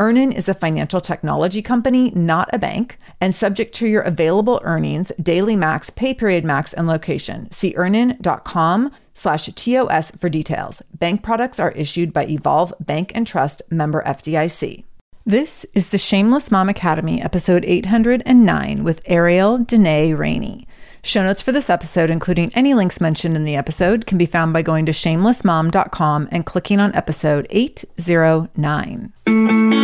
EarnIn is a financial technology company, not a bank, and subject to your available earnings, daily max, pay period max, and location. See earnin.com slash TOS for details. Bank products are issued by Evolve Bank and Trust member FDIC. This is the Shameless Mom Academy, episode 809 with Ariel DeNey Rainey. Show notes for this episode, including any links mentioned in the episode, can be found by going to shamelessmom.com and clicking on episode 809.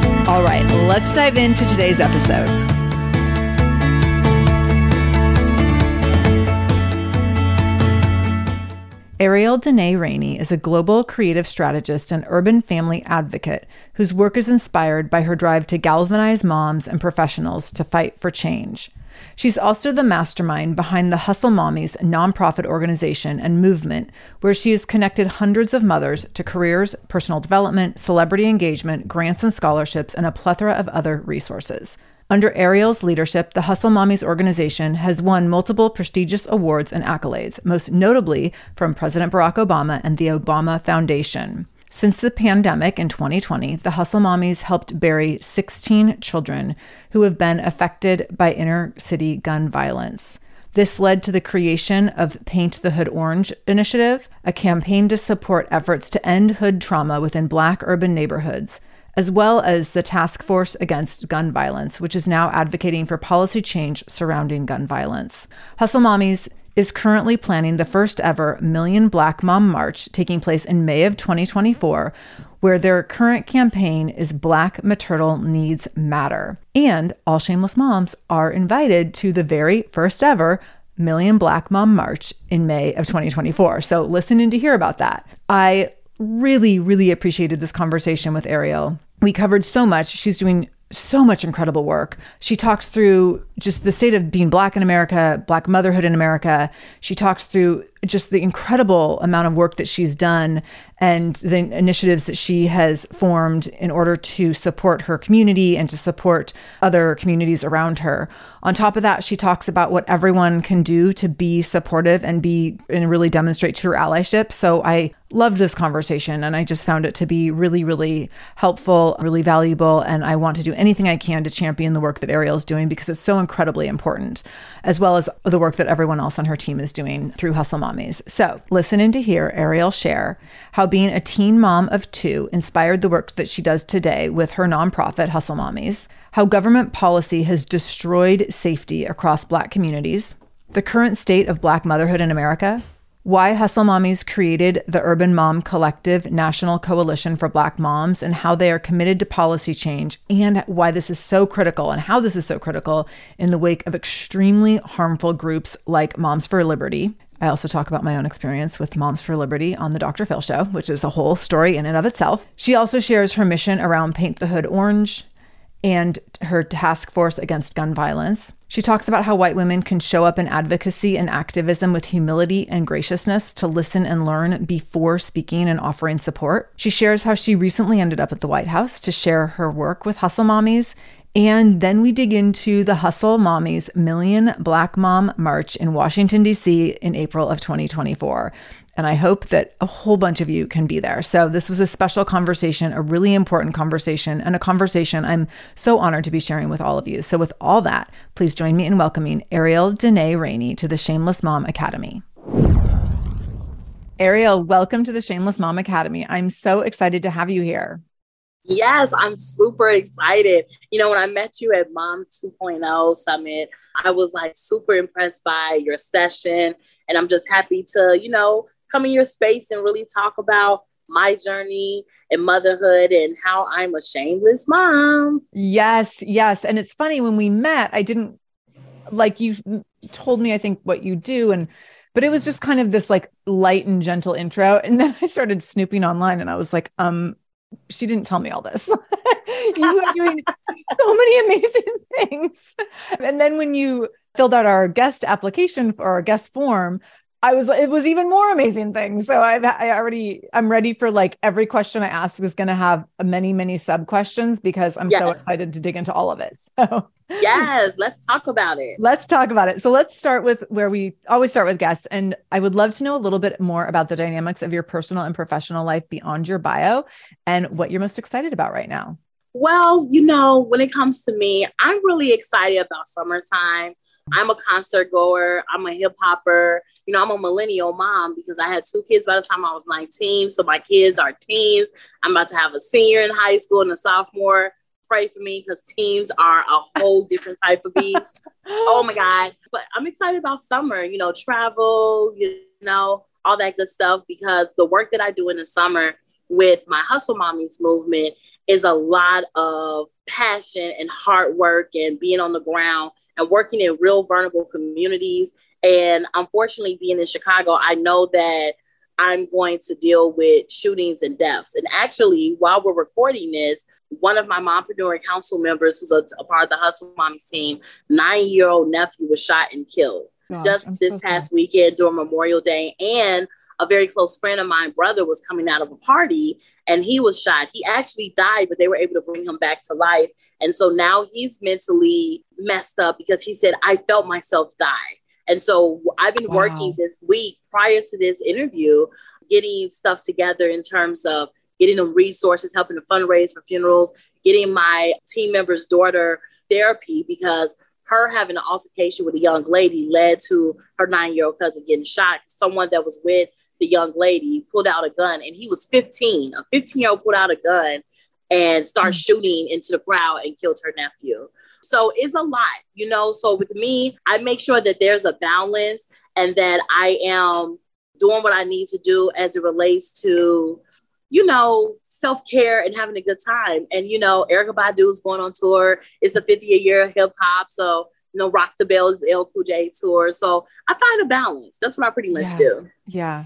All right, let's dive into today's episode. Ariel DeNey Rainey is a global creative strategist and urban family advocate whose work is inspired by her drive to galvanize moms and professionals to fight for change. She's also the mastermind behind the Hustle Mommies nonprofit organization and movement, where she has connected hundreds of mothers to careers, personal development, celebrity engagement, grants and scholarships, and a plethora of other resources. Under Ariel's leadership, the Hustle Mommies organization has won multiple prestigious awards and accolades, most notably from President Barack Obama and the Obama Foundation. Since the pandemic in 2020, the Hustle Mommies helped bury 16 children who have been affected by inner city gun violence. This led to the creation of Paint the Hood Orange initiative, a campaign to support efforts to end hood trauma within Black urban neighborhoods as well as the Task Force Against Gun Violence, which is now advocating for policy change surrounding gun violence. Hustle Mommies is currently planning the first ever Million Black Mom March taking place in May of 2024, where their current campaign is Black Maternal Needs Matter. And all shameless moms are invited to the very first ever Million Black Mom March in May of 2024. So listen in to hear about that. I really, really appreciated this conversation with Ariel. We covered so much. She's doing so much incredible work. She talks through just the state of being Black in America, Black motherhood in America. She talks through just the incredible amount of work that she's done and the initiatives that she has formed in order to support her community and to support other communities around her. On top of that, she talks about what everyone can do to be supportive and be and really demonstrate true allyship. So I loved this conversation and I just found it to be really, really helpful, really valuable. And I want to do anything I can to champion the work that Ariel is doing because it's so incredibly important, as well as the work that everyone else on her team is doing through Hustle Mommies. So listen in to hear Ariel share how being a teen mom of two inspired the work that she does today with her nonprofit, Hustle Mommies, how government policy has destroyed safety across Black communities, the current state of Black motherhood in America, why Hustle Mommies created the Urban Mom Collective National Coalition for Black Moms and how they are committed to policy change, and why this is so critical and how this is so critical in the wake of extremely harmful groups like Moms for Liberty. I also talk about my own experience with Moms for Liberty on the Dr. Phil show, which is a whole story in and of itself. She also shares her mission around Paint the Hood Orange and her task force against gun violence. She talks about how white women can show up in advocacy and activism with humility and graciousness to listen and learn before speaking and offering support. She shares how she recently ended up at the White House to share her work with Hustle Mommies and then we dig into the Hustle Mommies Million Black Mom March in Washington, D.C. in April of 2024. And I hope that a whole bunch of you can be there. So, this was a special conversation, a really important conversation, and a conversation I'm so honored to be sharing with all of you. So, with all that, please join me in welcoming Ariel DeNey Rainey to the Shameless Mom Academy. Ariel, welcome to the Shameless Mom Academy. I'm so excited to have you here. Yes, I'm super excited. You know, when I met you at Mom 2.0 Summit, I was like super impressed by your session. And I'm just happy to, you know, come in your space and really talk about my journey and motherhood and how I'm a shameless mom. Yes, yes. And it's funny when we met, I didn't like you told me, I think, what you do. And but it was just kind of this like light and gentle intro. And then I started snooping online and I was like, um, she didn't tell me all this. you are doing so many amazing things. And then when you filled out our guest application or our guest form, I was it was even more amazing things. So I've I already I'm ready for like every question I ask is going to have many many sub questions because I'm yes. so excited to dig into all of it. So yes, let's talk about it. Let's talk about it. So let's start with where we always start with guests and I would love to know a little bit more about the dynamics of your personal and professional life beyond your bio and what you're most excited about right now. Well, you know, when it comes to me, I'm really excited about summertime. I'm a concert goer. I'm a hip hopper. You know, I'm a millennial mom because I had two kids by the time I was 19. So my kids are teens. I'm about to have a senior in high school and a sophomore. Pray for me because teens are a whole different type of beast. oh my God. But I'm excited about summer, you know, travel, you know, all that good stuff because the work that I do in the summer with my Hustle Mommies movement is a lot of passion and hard work and being on the ground and working in real vulnerable communities. And unfortunately, being in Chicago, I know that I'm going to deal with shootings and deaths. And actually, while we're recording this, one of my mompreneur council members, who's a, a part of the Hustle Moms team, nine year old nephew was shot and killed just I'm this so past sorry. weekend during Memorial Day. And a very close friend of mine, brother, was coming out of a party and he was shot. He actually died, but they were able to bring him back to life. And so now he's mentally messed up because he said, I felt myself die. And so I've been wow. working this week prior to this interview, getting stuff together in terms of getting them resources, helping to fundraise for funerals, getting my team member's daughter therapy because her having an altercation with a young lady led to her nine year old cousin getting shot. Someone that was with the young lady pulled out a gun and he was 15. A 15 year old pulled out a gun and started mm-hmm. shooting into the crowd and killed her nephew. So it's a lot, you know. So with me, I make sure that there's a balance and that I am doing what I need to do as it relates to, you know, self care and having a good time. And you know, Badu is going on tour. It's the 50th year of hip hop, so you know, Rock the Bells, the LL Cool J tour. So I find a balance. That's what I pretty much yeah. do. Yeah.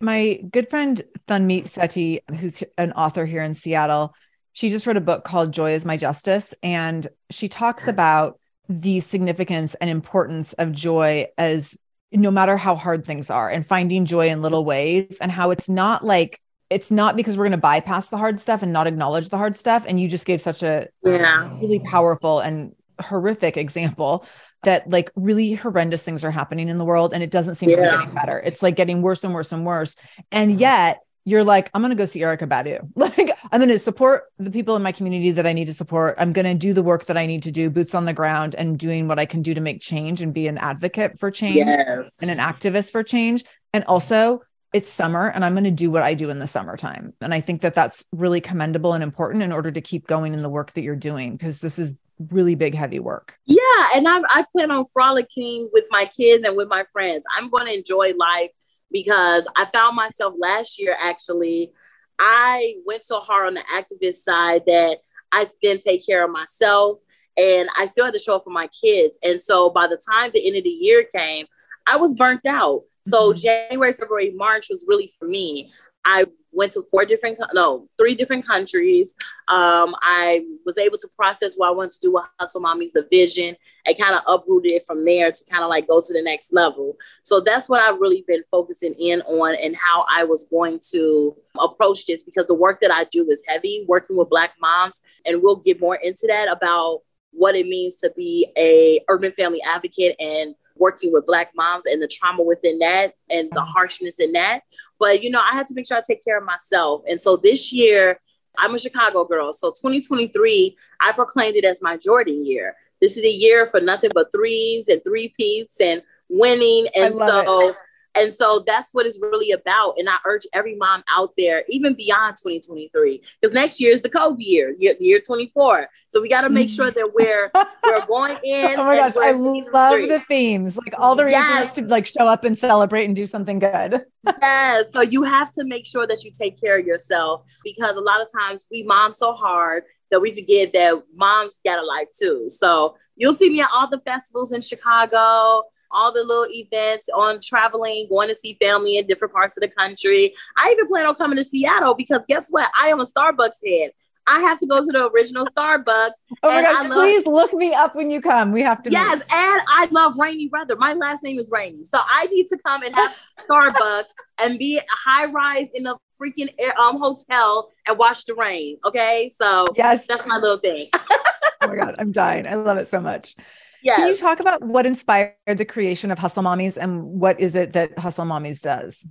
My good friend Tanmeet Sethi, who's an author here in Seattle, she just wrote a book called Joy is My Justice. And she talks about the significance and importance of joy as no matter how hard things are and finding joy in little ways and how it's not like it's not because we're going to bypass the hard stuff and not acknowledge the hard stuff and you just gave such a yeah. really powerful and horrific example that like really horrendous things are happening in the world and it doesn't seem yeah. to be getting better. It's like getting worse and worse and worse. And yet you're like, I'm going to go see Erykah Badu. Like, I'm going to support the people in my community that I need to support. I'm going to do the work that I need to do, boots on the ground, and doing what I can do to make change and be an advocate for change yes. and an activist for change. And also, it's summer and I'm going to do what I do in the summertime. And I think that that's really commendable and important in order to keep going in the work that you're doing because this is really big, heavy work. Yeah. And I, I plan on frolicking with my kids and with my friends. I'm going to enjoy life because I found myself last year actually. I went so hard on the activist side that I didn't take care of myself and I still had to show up for my kids. And so by the time the end of the year came, I was burnt out. So mm-hmm. January, February, March was really for me. I went to four different, no, three different countries. Um, I was able to process what I wanted to do with Hustle Mommies, the vision, and kind of uprooted it from there to kind of like go to the next level. So that's what I've really been focusing in on and how I was going to approach this because the work that I do is heavy, working with Black moms. And we'll get more into that about what it means to be a urban family advocate and working with black moms and the trauma within that and the mm-hmm. harshness in that. But you know i had to make sure i take care of myself. And so this year i'm a chicago girl. So 2023 i proclaimed it as my jordan year. This is a year for nothing but threes and three peats and winning. And so it. And so that's what it's really about. And I urge every mom out there, even beyond 2023, because next year is the Kobe year, year, year 24. So we got to make sure that we're we're going in. oh my gosh, I love the themes. Like all the reasons yes. to like show up and celebrate and do something good. yes. So you have to make sure that you take care of yourself because a lot of times we mom so hard that we forget that moms got a life too. So you'll see me at all the festivals in Chicago all the little events on traveling, going to see family in different parts of the country. I even plan on coming to Seattle because guess what? I am a Starbucks head. I have to go to the original Starbucks. Oh my gosh, love, please look me up when you come. We have to. Yes, meet. and I love rainy weather. My last name is Rainey. So I need to come and have Starbucks and be a high rise in a freaking um hotel and watch the rain. Okay. So yes, that's my little thing. oh my God, I'm dying. I love it so much. Yes. Can you talk about what inspired the creation of Hustle Mommies and what is it that Hustle Mommies does?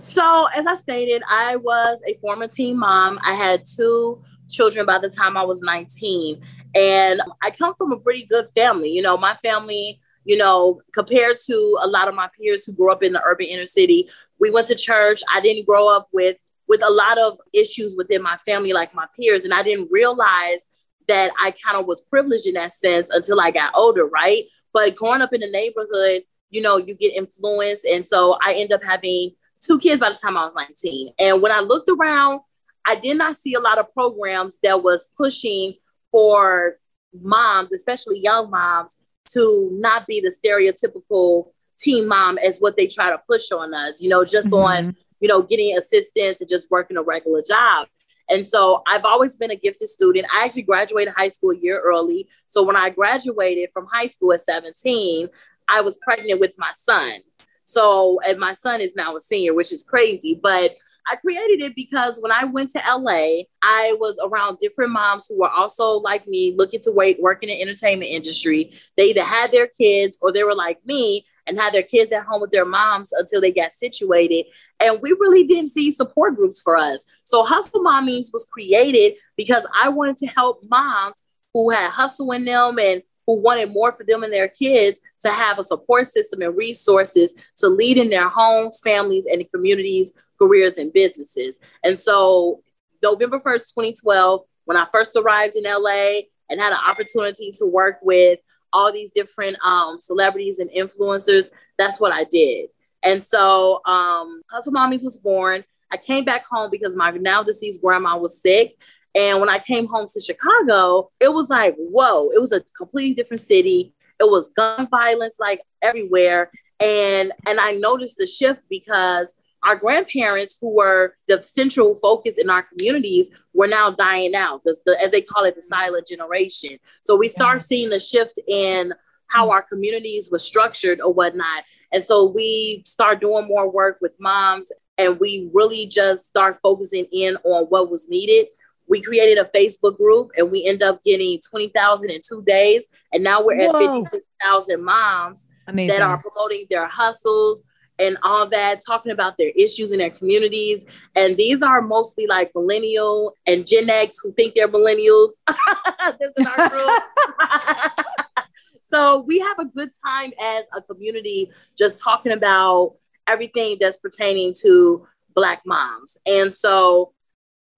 So, as I stated, I was a former teen mom. I had two children by the time I was 19. And I come from a pretty good family. You know, my family, you know, compared to a lot of my peers who grew up in the urban inner city, we went to church. I didn't grow up with with a lot of issues within my family like my peers and I didn't realize that I kind of was privileged in that sense until I got older, right? But growing up in the neighborhood, you know, you get influenced. And so I end up having two kids by the time I was 19. And when I looked around, I did not see a lot of programs that was pushing for moms, especially young moms, to not be the stereotypical teen mom as what they try to push on us, you know, just mm-hmm. on, you know, getting assistance and just working a regular job. And so I've always been a gifted student. I actually graduated high school a year early. So when I graduated from high school at 17, I was pregnant with my son. So, and my son is now a senior, which is crazy. But I created it because when I went to LA, I was around different moms who were also like me, looking to wait, work in the entertainment industry. They either had their kids or they were like me and had their kids at home with their moms until they got situated. And we really didn't see support groups for us. So Hustle Mommies was created because I wanted to help moms who had hustle in them and who wanted more for them and their kids to have a support system and resources to lead in their homes, families, and communities, careers, and businesses. And so November 1st, 2012, when I first arrived in LA and had an opportunity to work with all these different um, celebrities and influencers. That's what I did. And so um, Hustle Mommies was born. I came back home because my now deceased grandma was sick. And when I came home to Chicago, it was like, whoa, it was a completely different city. It was gun violence like everywhere. And and I noticed the shift because our grandparents, who were the central focus in our communities, were now dying out, the, the, as they call it, the silent generation. So we start yeah. seeing a shift in how our communities were structured or whatnot. And so we start doing more work with moms and we really just start focusing in on what was needed. We created a Facebook group and we end up getting 20,000 in two days. And now we're Whoa. at 56,000 moms Amazing. that are promoting their hustles, and all that, talking about their issues in their communities. And these are mostly like millennial and Gen X who think they're millennials. this in our group. so we have a good time as a community just talking about everything that's pertaining to Black moms. And so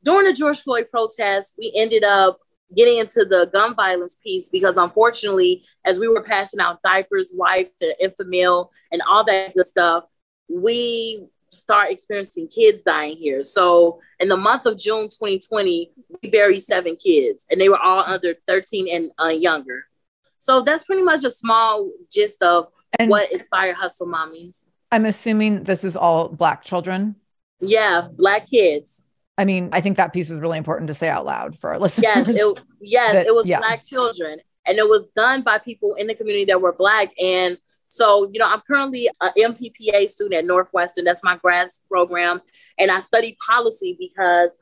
during the George Floyd protest, we ended up getting into the gun violence piece because unfortunately, as we were passing out diapers, wipes, and Enfamil, and all that good stuff, we start experiencing kids dying here. So in the month of June 2020, we buried seven kids, and they were all under 13 and uh, younger. So that's pretty much a small gist of and what Inspire Hustle Mommies. I'm assuming this is all Black children. Yeah, Black kids. I mean, I think that piece is really important to say out loud for our listeners. Yes, it, yes, that, it was yeah. Black children, and it was done by people in the community that were Black. And so, you know, I'm currently an MPPA student at Northwestern. That's my grad program, and I study policy because,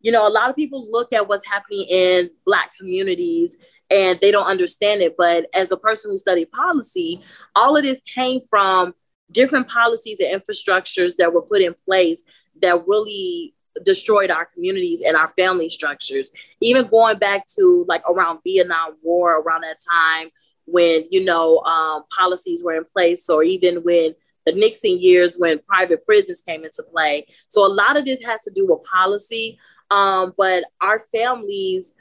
you know, a lot of people look at what's happening in Black communities and they don't understand it. But as a person who studied policy, all of this came from different policies and infrastructures that were put in place that really destroyed our communities and our family structures. Even going back to like around Vietnam War, around that time when you know um, policies were in place, or even when the Nixon years when private prisons came into play. So a lot of this has to do with policy, um, but our families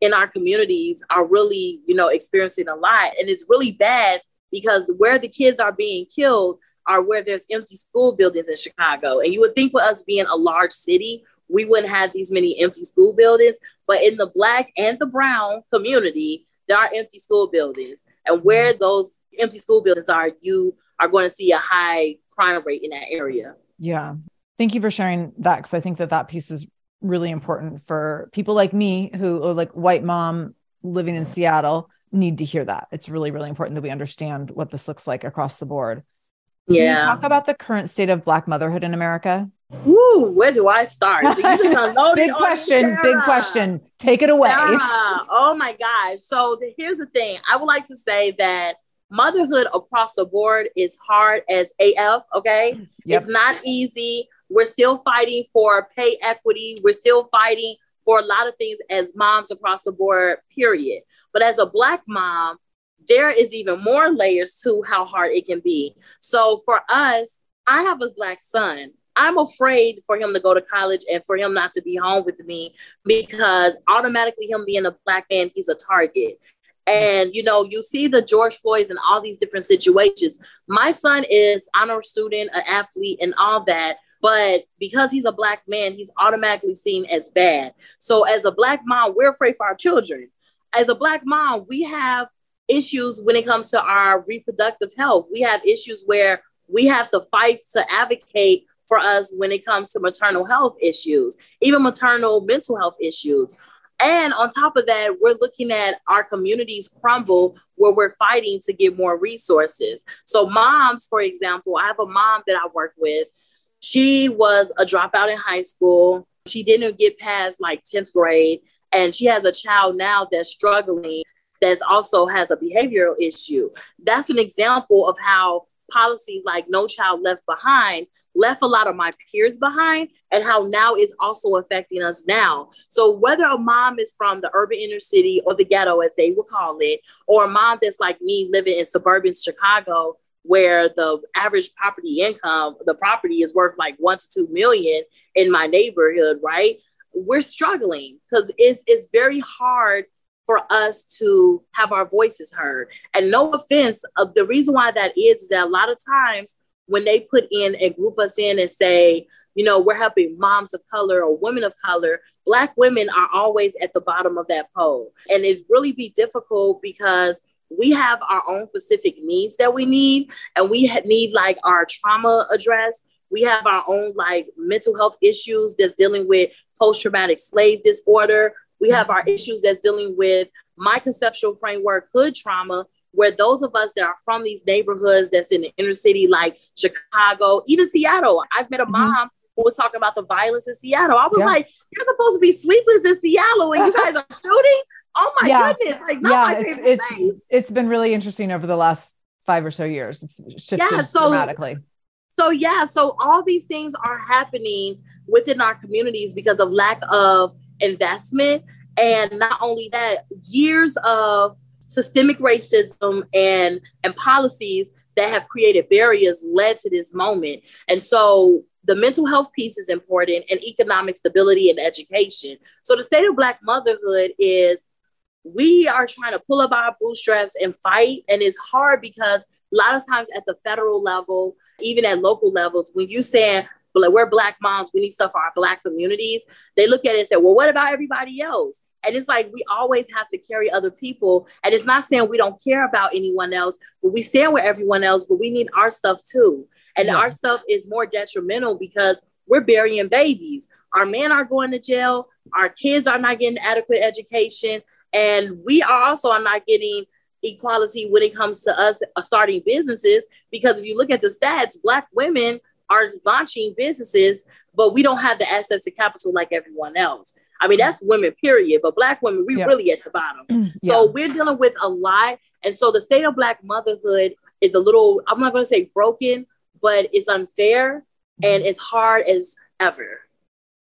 in our communities are really you know experiencing a lot, and it's really bad because where the kids are being killed are where there's empty school buildings in Chicago. And you would think with us being a large city, we wouldn't have these many empty school buildings. But in the black and the brown community, there are empty school buildings. And where mm-hmm. those empty school buildings are, you are going to see a high crime rate in that area. Yeah. Thank you for sharing that because I think that that piece is really important for people like me who are like white mom living in Seattle need to hear that. It's really, really important that we understand what this looks like across the board. Yeah. talk about the current state of Black motherhood in America? Woo, where do I start? So big question, big question. Take it away. Sarah. Oh my gosh. So the, here's the thing. I would like to say that motherhood across the board is hard as AF, okay? Yep. It's not easy. We're still fighting for pay equity. We're still fighting for a lot of things as moms across the board, period. But as a black mom, there is even more layers to how hard it can be. So for us, I have a black son. I'm afraid for him to go to college and for him not to be home with me because automatically him being a black man, he's a target. And you know, you see the George Floyds and all these different situations. My son is honor student, an athlete, and all that. But because he's a black man, he's automatically seen as bad. So as a black mom, we're afraid for our children. As a black mom, we have issues when it comes to our reproductive health. We have issues where we have to fight to advocate for us when it comes to maternal health issues, even maternal mental health issues. And on top of that, we're looking at our communities crumble where we're fighting to get more resources. So, moms, for example, I have a mom that I work with. She was a dropout in high school. She didn't get past like 10th grade. And she has a child now that's struggling that also has a behavioral issue. That's an example of how policies like No Child Left Behind left a lot of my peers behind and how now is also affecting us now. So whether a mom is from the urban inner city or the ghetto, as they would call it, or a mom that's like me living in suburban Chicago, where the average property income, the property is worth like one to two million in my neighborhood, right? We're struggling because it's it's very hard for us to have our voices heard. And no offense, uh, the reason why that is, is that a lot of times when they put in and group us in and say, you know, we're helping moms of color or women of color, Black women are always at the bottom of that poll. And it's really be difficult because we have our own specific needs that we need, and we ha- need like our trauma addressed. We have our own like mental health issues that's dealing with post traumatic slave disorder. We have our issues that's dealing with my conceptual framework, hood trauma, where those of us that are from these neighborhoods that's in the inner city, like Chicago, even Seattle. I've met a mm-hmm. mom who was talking about the violence in Seattle. I was yeah. like, you're supposed to be sleepless in Seattle and you guys are shooting. Oh my yeah. goodness. Like, yeah, it's, it's, it's been really interesting over the last five or so years. It's shifted yeah, so, dramatically. So yeah, so all these things are happening within our communities because of lack of investment. And not only that, years of systemic racism and, and policies that have created barriers led to this moment. And so the mental health piece is important and economic stability and education. So the state of Black motherhood is we are trying to pull up our bootstraps and fight. And it's hard because a lot of times at the federal level, even at local levels, when you say we're black moms, we need stuff for our black communities, they look at it and say, well, what about everybody else? And it's like we always have to carry other people. And it's not saying we don't care about anyone else, but we stand with everyone else, but we need our stuff too. And yeah. our stuff is more detrimental because we're burying babies. Our men are going to jail. Our kids are not getting adequate education. And we are also are not getting equality when it comes to us starting businesses. Because if you look at the stats, Black women are launching businesses, but we don't have the access to capital like everyone else. I mean, that's women, period. But Black women, we really at the bottom. So yeah. we're dealing with a lot. And so the state of Black motherhood is a little, I'm not going to say broken, but it's unfair and mm-hmm. it's hard as ever.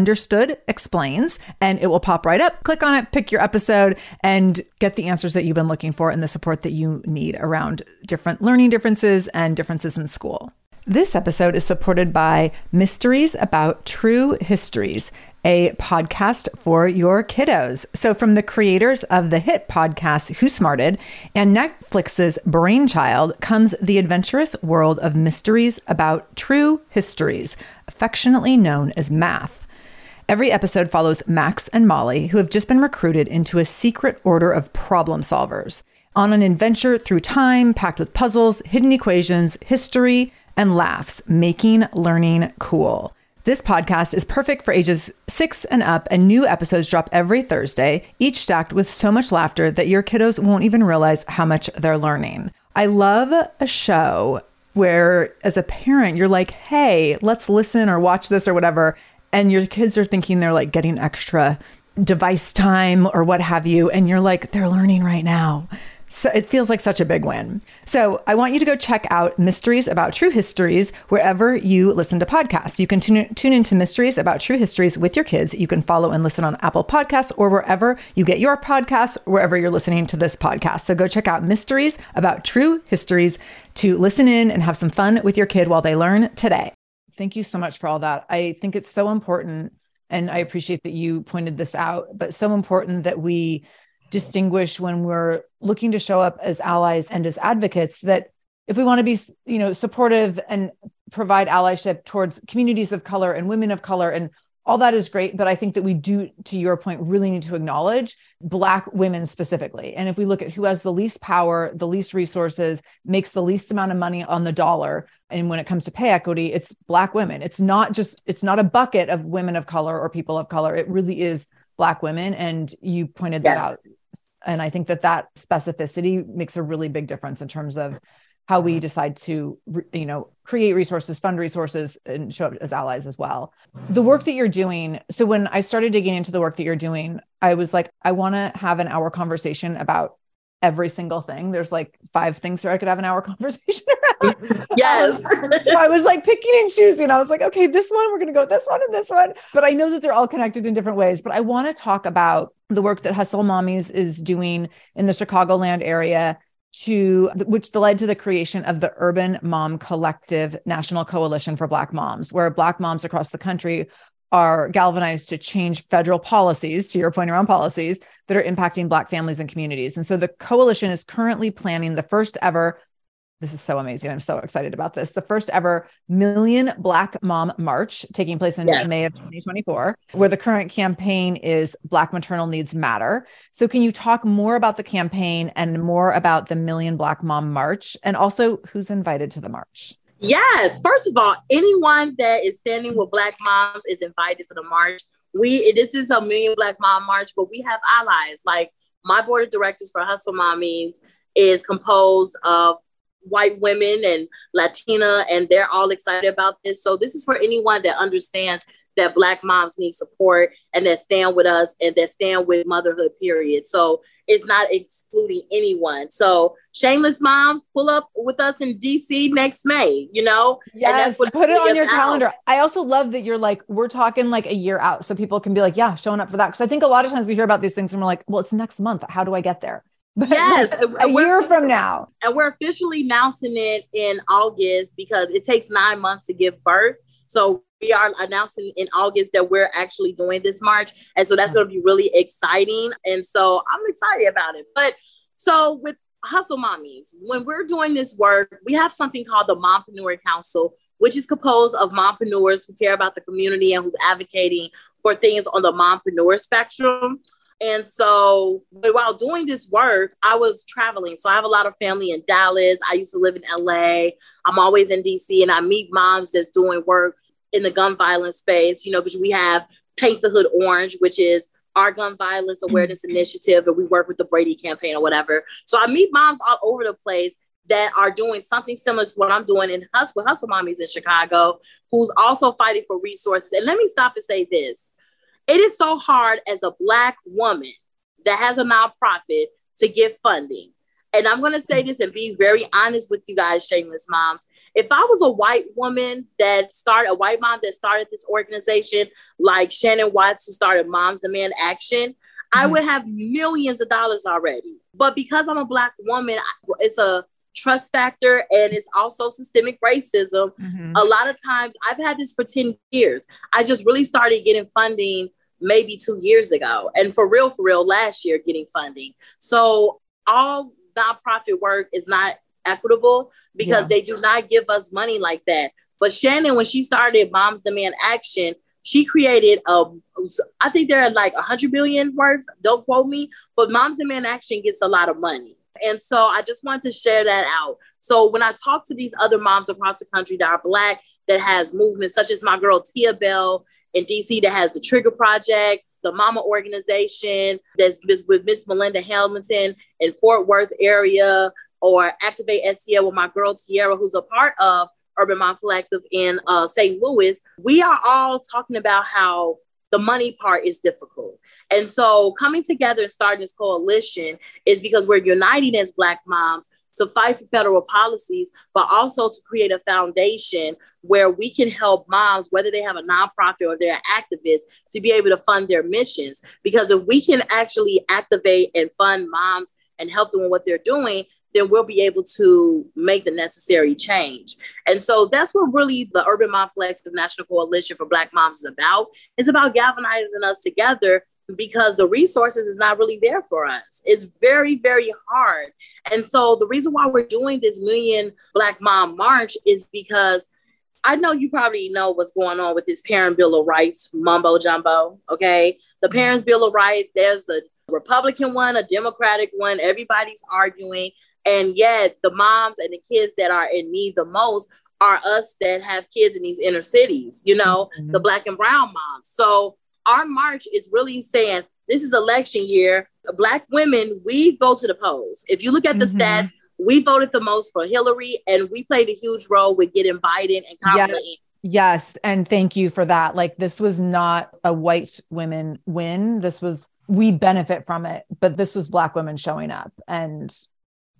Understood explains, and it will pop right up. Click on it, pick your episode, and get the answers that you've been looking for and the support that you need around different learning differences and differences in school. This episode is supported by Mysteries About True Histories, a podcast for your kiddos. So, from the creators of the hit podcast Who Smarted and Netflix's Brainchild comes the adventurous world of mysteries about true histories, affectionately known as math. Every episode follows Max and Molly, who have just been recruited into a secret order of problem solvers on an adventure through time packed with puzzles, hidden equations, history, and laughs, making learning cool. This podcast is perfect for ages six and up, and new episodes drop every Thursday, each stacked with so much laughter that your kiddos won't even realize how much they're learning. I love a show where, as a parent, you're like, hey, let's listen or watch this or whatever and your kids are thinking they're like getting extra device time or what have you and you're like they're learning right now so it feels like such a big win. So I want you to go check out Mysteries About True Histories wherever you listen to podcasts. You can tune, tune into Mysteries About True Histories with your kids. You can follow and listen on Apple Podcasts or wherever you get your podcasts, wherever you're listening to this podcast. So go check out Mysteries About True Histories to listen in and have some fun with your kid while they learn today. Thank you so much for all that. I think it's so important. And I appreciate that you pointed this out, but so important that we distinguish when we're looking to show up as allies and as advocates that if we want to be you know supportive and provide allyship towards communities of color and women of color and all that is great but i think that we do to your point really need to acknowledge black women specifically. And if we look at who has the least power the least resources makes the least amount of money on the dollar and when it comes to pay equity it's black women. It's not just it's not a bucket of women of color or people of color. It really is black women and you pointed that out. And i think that that specificity makes a really big difference in terms of how we decide to you know create resources fund resources and show up as allies as well. The work that you're doing so when i started digging into the work that you're doing i was like i want to have an hour conversation about every single thing. There's like five things where i could have an hour conversation around yes um, so i was like picking and choosing. I was like okay this one we're going to go this one and this one. But i know that they're all connected in different ways. But i want to talk about the work that hustle mommies is doing in the chicagoland area to which led to the creation of the Urban Mom Collective National Coalition for Black Moms, where Black moms across the country are galvanized to change federal policies, to your point around policies, that are impacting Black families and communities. And so the coalition is currently planning the first ever this is so amazing. I'm so excited about this. The first ever Million Black Mom March taking place in yes. May of 2024, where the current campaign is Black Maternal Needs Matter. So, can you talk more about the campaign and more about the Million Black Mom March and also who's invited to the march? Yes. First of all, anyone that is standing with Black moms is invited to the march. We this is a Million Black Mom March, but we have allies. Like my board of directors for Hustle Mommies is composed of white women and Latina, and they're all excited about this. So this is for anyone that understands that Black moms need support and that stand with us and that stand with motherhood. Period. So it's not excluding anyone. So shameless moms, pull up with us in DC next May. You know, yes, put it on your calendar. I also love that you're like we're talking like a year out, so people can be like, yeah, showing up for that. Because I think a lot of times we hear about these things and we're like, well, it's next month. How do I get there? But yes, a year from now. And we're officially announcing it in August because it takes nine months to give birth. So we are announcing in August that we're actually doing this march. And so that's going to be really exciting. And so I'm excited about it. But so with Hustle Mommies, when we're doing this work, we have something called the Mompreneur Council, which is composed of mompreneurs who care about the community and who's advocating for things on the mompreneur spectrum. And so but while doing this work, I was traveling. So I have a lot of family in Dallas. I used to live in LA. I'm always in DC and I meet moms that's doing work in the gun violence space, you know, because we have Paint the Hood Orange, which is our gun violence awareness mm-hmm. initiative, and we work with the Brady campaign or whatever. So I meet moms all over the place that are doing something similar to what I'm doing in Hustle with Hustle Mommies in Chicago, who's also fighting for resources. And let me stop and say this it is so hard as a Black woman that has a nonprofit to get funding. And I'm going to say this and be very honest with you guys, shameless moms. If I was a white woman that started, a white mom that started this organization, like Shannon Watts, who started Moms Demand Action, mm-hmm. I would have millions of dollars already. But because I'm a Black woman, it's a trust factor and it's also systemic racism. Mm-hmm. A lot of times, I've had this for 10 years. I just really started getting funding maybe two years ago. And for real, for real, last year getting funding. So all nonprofit work is not equitable because yeah. they do not give us money like that. But Shannon, when she started Moms Demand Action, she created a, I think they're like a hundred billion worth. Don't quote me, but Moms Demand Action gets a lot of money. And so I just want to share that out. So when I talk to these other moms across the country that are Black, that has movements such as my girl Tia Bell in DC that has the Trigger Project, the Mama organization that's with Miss Melinda Hamilton in Fort Worth area, or Activate STL with my girl Tierra, who's a part of Urban Mom Collective in uh, St. Louis. We are all talking about how the money part is difficult. And so coming together and starting this coalition is because we're uniting as Black moms to fight for federal policies, but also to create a foundation where we can help moms, whether they have a nonprofit or they're activists, to be able to fund their missions. Because if we can actually activate and fund moms and help them in what they're doing, then we'll be able to make the necessary change. And so that's what really the Urban Mom Collective National Coalition for Black Moms is about. It's about galvanizing us together because the resources is not really there for us. It's very, very hard. And so the reason why we're doing this Million Black Mom March is because I know you probably know what's going on with this Parent Bill of Rights mumbo jumbo. Okay. The. Parents Bill of Rights, there's a Republican one, a Democratic one, everybody's arguing. And yet the moms and the kids that are in need the most are us that have kids in these inner cities, you know, mm-hmm. the black and brown moms. So our march is really saying this is election year. Black women, we go to the polls. If you look at the mm-hmm. stats, we voted the most for Hillary, and we played a huge role with getting Biden and Kamala. Yes. Yes, and thank you for that. Like this was not a white women win. This was we benefit from it, but this was black women showing up and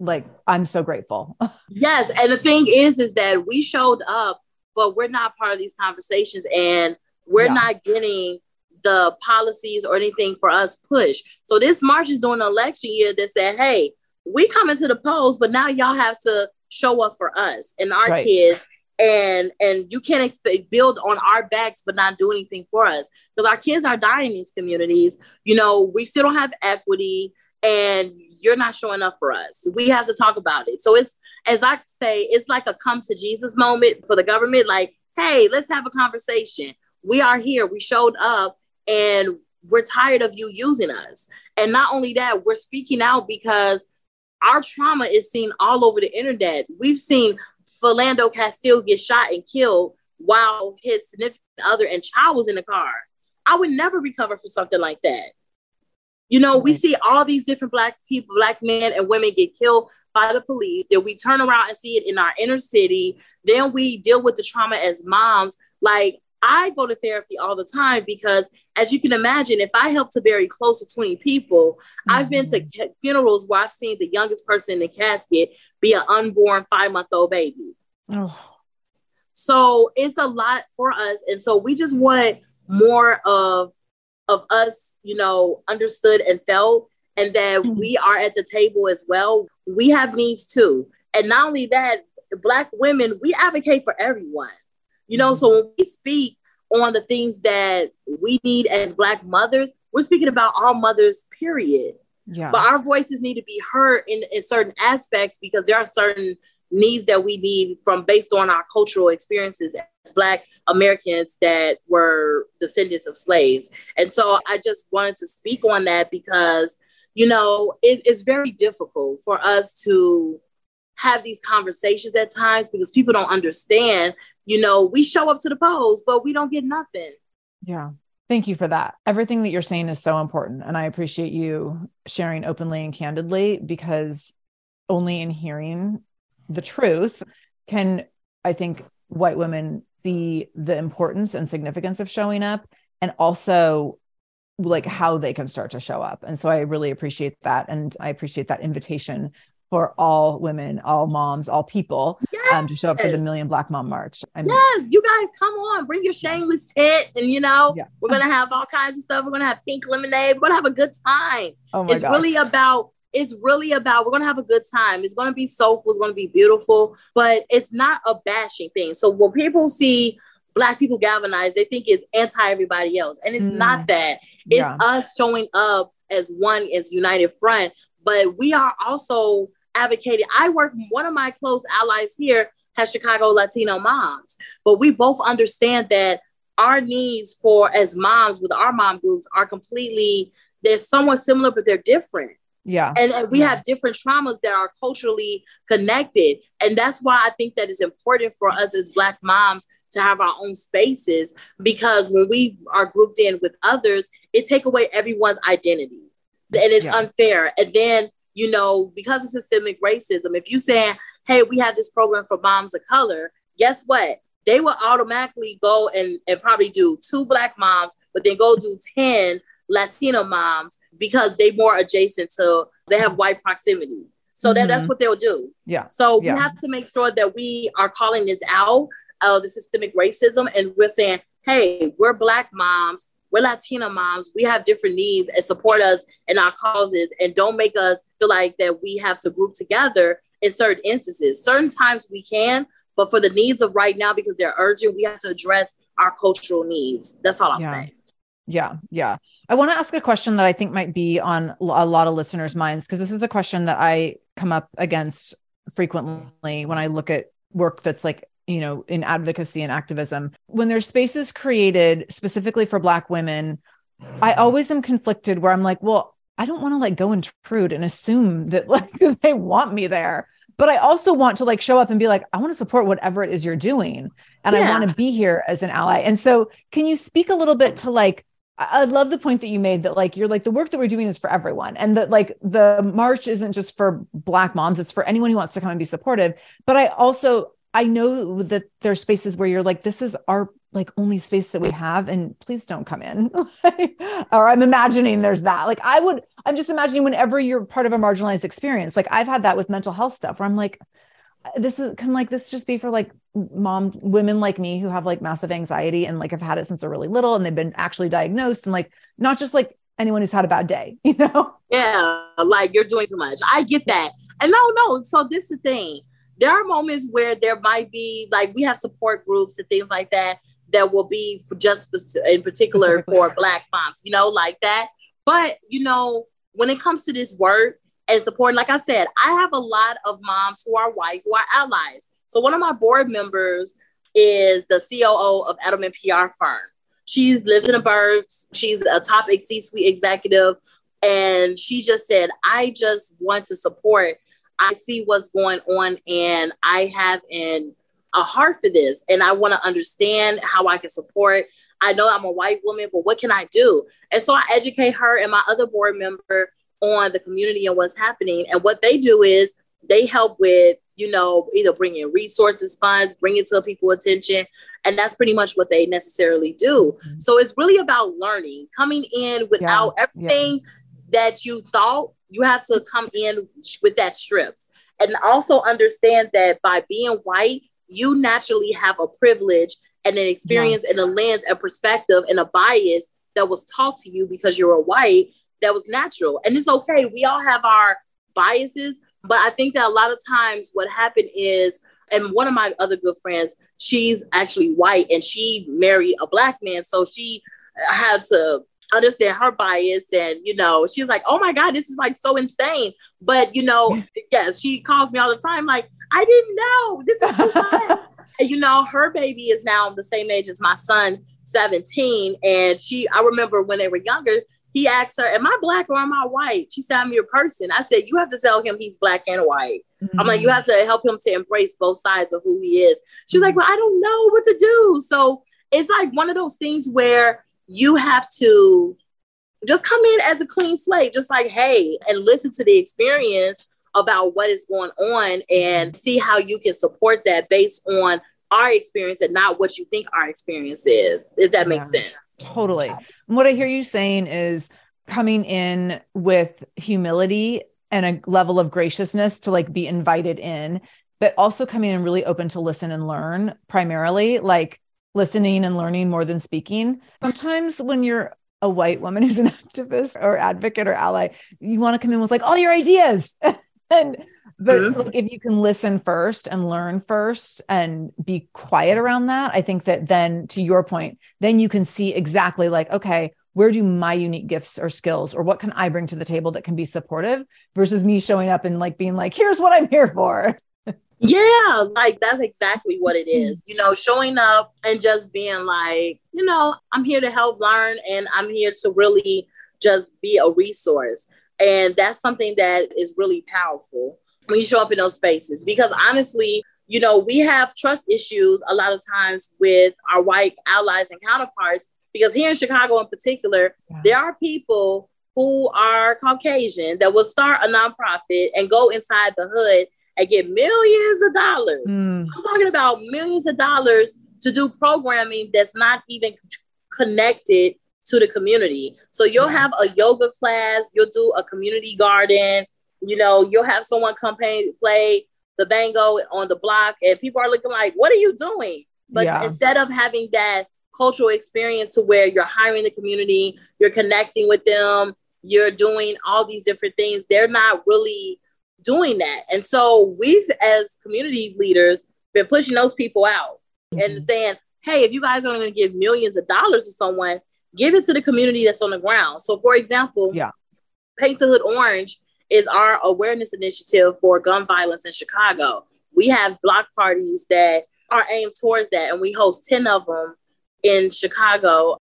like I'm so grateful. yes, and the thing is is that we showed up, but we're not part of these conversations and we're yeah. not getting the policies or anything for us push. So this March is during an election year that said, hey, we come into the polls, but now y'all have to show up for us and our right. kids and and you can't expect build on our backs but not do anything for us because our kids are dying in these communities you know we still don't have equity and you're not showing up for us. We have to talk about it. So it's as i say it's like a come to jesus moment for the government. Like hey let's have a conversation. We are here. We showed up and we're tired of you using us. And not only that we're speaking out because our trauma is seen all over the internet. We've seen Philando Castile get shot and killed while his significant other and child was in the car. I would never recover for something like that. You know, we see all these different black people, black men and women get killed by the police. Then we turn around and see it in our inner city. Then we deal with the trauma as moms. Like I go to therapy all the time because, as you can imagine, if I help to bury close to 20 people, mm-hmm. I've been to mm-hmm. funerals where I've seen the youngest person in the casket be an unborn five month old baby. Oh. So it's a lot for us. And so we just want more of, of us, you know, understood and felt, and that mm-hmm. we are at the table as well. We have needs too. And not only that, Black women, we advocate for everyone. You know, so when we speak on the things that we need as Black mothers, we're speaking about all mothers, period. Yeah. But our voices need to be heard in, in certain aspects because there are certain needs that we need from based on our cultural experiences as Black Americans that were descendants of slaves. And so I just wanted to speak on that because, you know, it, it's very difficult for us to have these conversations at times because people don't understand, you know, we show up to the polls, but we don't get nothing. Yeah. Thank you for that. Everything that you're saying is so important. And I appreciate you sharing openly and candidly because only in hearing the truth can, I think, white women see the importance and significance of showing up and also like how they can start to show up. And so I really appreciate that. And I appreciate that invitation for all women, all moms, all people yes. um, to show up for the Million Black Mom March. I mean, yes, you guys come on, bring your shameless tit, and you know yeah. we're gonna have all kinds of stuff. We're gonna have pink lemonade. We're gonna have a good time. Oh my it's gosh. really about. It's really about we're gonna have a good time. It's gonna be soulful. It's gonna be beautiful, but it's not a bashing thing. So when people see black people galvanized, they think it's anti everybody else, and it's mm. not that. It's yeah. us showing up as one as united front, but we are also advocated. I work, one of my close allies here has Chicago Latino moms, but we both understand that our needs for as moms with our mom groups are completely, they're somewhat similar, but they're different. Yeah. And, and we yeah. have different traumas that are culturally connected. And that's why I think that it's important for us as Black moms to have our own spaces because when we are grouped in with others, it take away everyone's identity. And it's yeah. unfair. And then you know, because of systemic racism, if you say, hey, we have this program for moms of color, guess what? They will automatically go and, and probably do two black moms, but then go do 10 Latino moms because they more adjacent to they have white proximity. So mm-hmm. that, that's mm-hmm. what they'll do. Yeah. So yeah. we have to make sure that we are calling this out of uh, the systemic racism and we're saying, hey, we're black moms we're Latina moms. We have different needs and support us in our causes and don't make us feel like that we have to group together in certain instances. Certain times we can, but for the needs of right now, because they're urgent, we have to address our cultural needs. That's all I'm yeah. saying. Yeah, yeah. I want to ask a question that I think might be on a lot of listeners' minds because this is a question that I come up against frequently when I look at work that's like you know, in advocacy and activism. When there's spaces created specifically for Black women, I always am conflicted where I'm like, well, I don't want to like go intrude and assume that like they want me there. But I also want to like show up and be like, I want to support whatever it is you're doing. And yeah. I want to be here as an ally. And so, can you speak a little bit to like, I love the point that you made that like you're like the work that we're doing is for everyone and that like the march isn't just for black moms it's for anyone who wants to come and be supportive but I also I know that there's spaces where you're like, this is our like only space that we have, and please don't come in. or I'm imagining there's that. Like I would, I'm just imagining whenever you're part of a marginalized experience. Like I've had that with mental health stuff where I'm like, this is can like this just be for like mom women like me who have like massive anxiety and like have had it since they're really little and they've been actually diagnosed and like not just like anyone who's had a bad day, you know? Yeah, like you're doing too much. I get that. And no, no. So this is the thing there are moments where there might be like we have support groups and things like that that will be for just in particular for black moms, you know, like that. But you know, when it comes to this work and support, like I said, I have a lot of moms who are white who are allies. So one of my board members is the COO of Edelman PR firm. She lives in the burbs. She's a top C-suite executive, and she just said, "I just want to support. I see what's going on, and I have an a heart for this, and I want to understand how I can support. I know I'm a white woman, but what can I do? And so I educate her and my other board member on the community and what's happening. And what they do is they help with, you know, either bringing resources, funds, bringing to people's attention. And that's pretty much what they necessarily do. Mm-hmm. So it's really about learning, coming in without yeah, everything yeah. that you thought. You have to come in with that stripped. And also understand that by being white, you naturally have a privilege and an experience yeah. and a lens and perspective and a bias that was taught to you because you're a white that was natural. And it's okay. We all have our biases, but I think that a lot of times what happened is, and one of my other good friends, she's actually white and she married a black man. So she had to understand her bias and you know she's like oh my god this is like so insane but you know yes she calls me all the time like i didn't know this is too much you know her baby is now the same age as my son 17 and she i remember when they were younger he asked her, Am I black or am I white? She said, I'm your person. I said, You have to tell him he's black and white. Mm-hmm. I'm like, You have to help him to embrace both sides of who he is. She's like, Well, I don't know what to do. So it's like one of those things where you have to just come in as a clean slate, just like, Hey, and listen to the experience about what is going on and see how you can support that based on our experience and not what you think our experience is, if that yeah. makes sense. Totally. And what I hear you saying is coming in with humility and a level of graciousness to like be invited in, but also coming in really open to listen and learn primarily, like listening and learning more than speaking. Sometimes when you're a white woman who's an activist or advocate or ally, you want to come in with like all your ideas. and but mm-hmm. like, if you can listen first and learn first and be quiet around that i think that then to your point then you can see exactly like okay where do my unique gifts or skills or what can i bring to the table that can be supportive versus me showing up and like being like here's what i'm here for. Yeah like that's exactly what it is. You know showing up and just being like you know i'm here to help learn and i'm here to really just be a resource. And that's something that is really powerful when you show up in those spaces. Because honestly, you know, we have trust issues a lot of times with our white allies and counterparts. Because here in Chicago, in particular, yeah. there are people who are Caucasian that will start a nonprofit and go inside the hood and get millions of dollars. Mm. I'm talking about millions of dollars to do programming that's not even connected to the community. So you'll have a yoga class, you'll do a community garden, you know, you'll have someone come pay, play the bango on the block, and people are looking like, "What are you doing?" But yeah. instead of having that cultural experience to where you're hiring the community, you're connecting with them, you're doing all these different things, they're not really doing that. And so we've, as community leaders, been pushing those people out mm-hmm. and saying, "Hey, if you guys are going to give millions of dollars to someone, give it to the community that's on the ground." So, for example, yeah, Paint the Hood Orange is our awareness initiative for gun violence in Chicago. We have block parties that are aimed towards that, and we host 10 of them in Chicago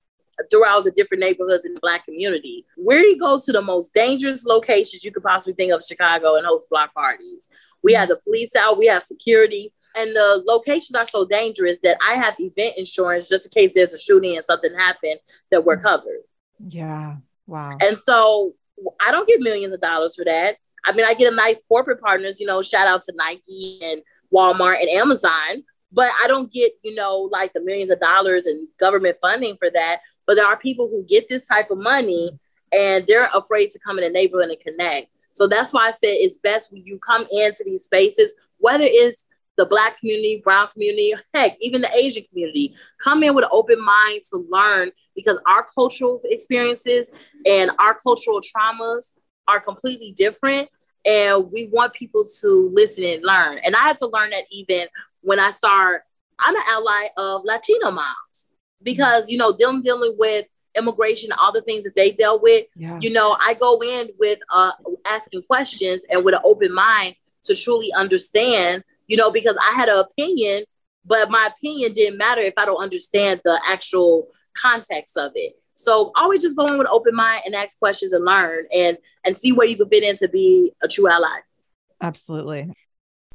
throughout the different neighborhoods in the Black community. Where do you go to the most dangerous locations you could possibly think of Chicago and host block parties? We have the police out, we have security, and the locations are so dangerous that I have event insurance just in case there's a shooting and something happened that we're covered. Yeah. Wow. And so I don't get millions of dollars for that. I mean, I get a nice corporate partners, you know, shout out to Nike and Walmart and Amazon, but I don't get, you know, like the millions of dollars and government funding for that. But there are people who get this type of money and they're afraid to come in a neighborhood and connect. So that's why I said it's best when you come into these spaces, whether it's the Black community, Brown community, heck, even the Asian community. Come in with an open mind to learn because our cultural experiences and our cultural traumas are completely different. and we want people to listen and learn. And I had to learn that even when I start, I'm an ally of Latino moms because, you know, them dealing with immigration, all the things that they dealt with, yeah. you know, I go in with uh, asking questions and with an open mind to truly understand, you know, because I had an opinion, but my opinion didn't matter if I don't understand the actual context of it. So always just go in with open mind and ask questions and learn and and see where you can fit in to be a true ally. Absolutely.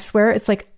swear it's like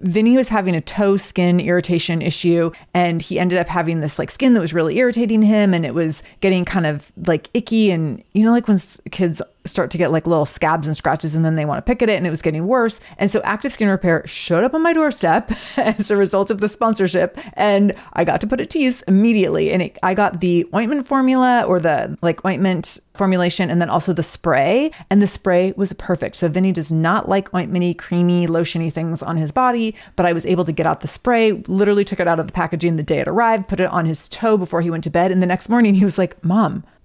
Vinny was having a toe skin irritation issue and he ended up having this like skin that was really irritating him and it was getting kind of like icky and you know like when kids start to get like little scabs and scratches and then they want to pick at it and it was getting worse and so active skin repair showed up on my doorstep as a result of the sponsorship and i got to put it to use immediately and it, i got the ointment formula or the like ointment formulation and then also the spray. And the spray was perfect. So Vinny does not like ointmenty, creamy, lotiony things on his body, but I was able to get out the spray, literally took it out of the packaging the day it arrived, put it on his toe before he went to bed. And the next morning he was like, Mom,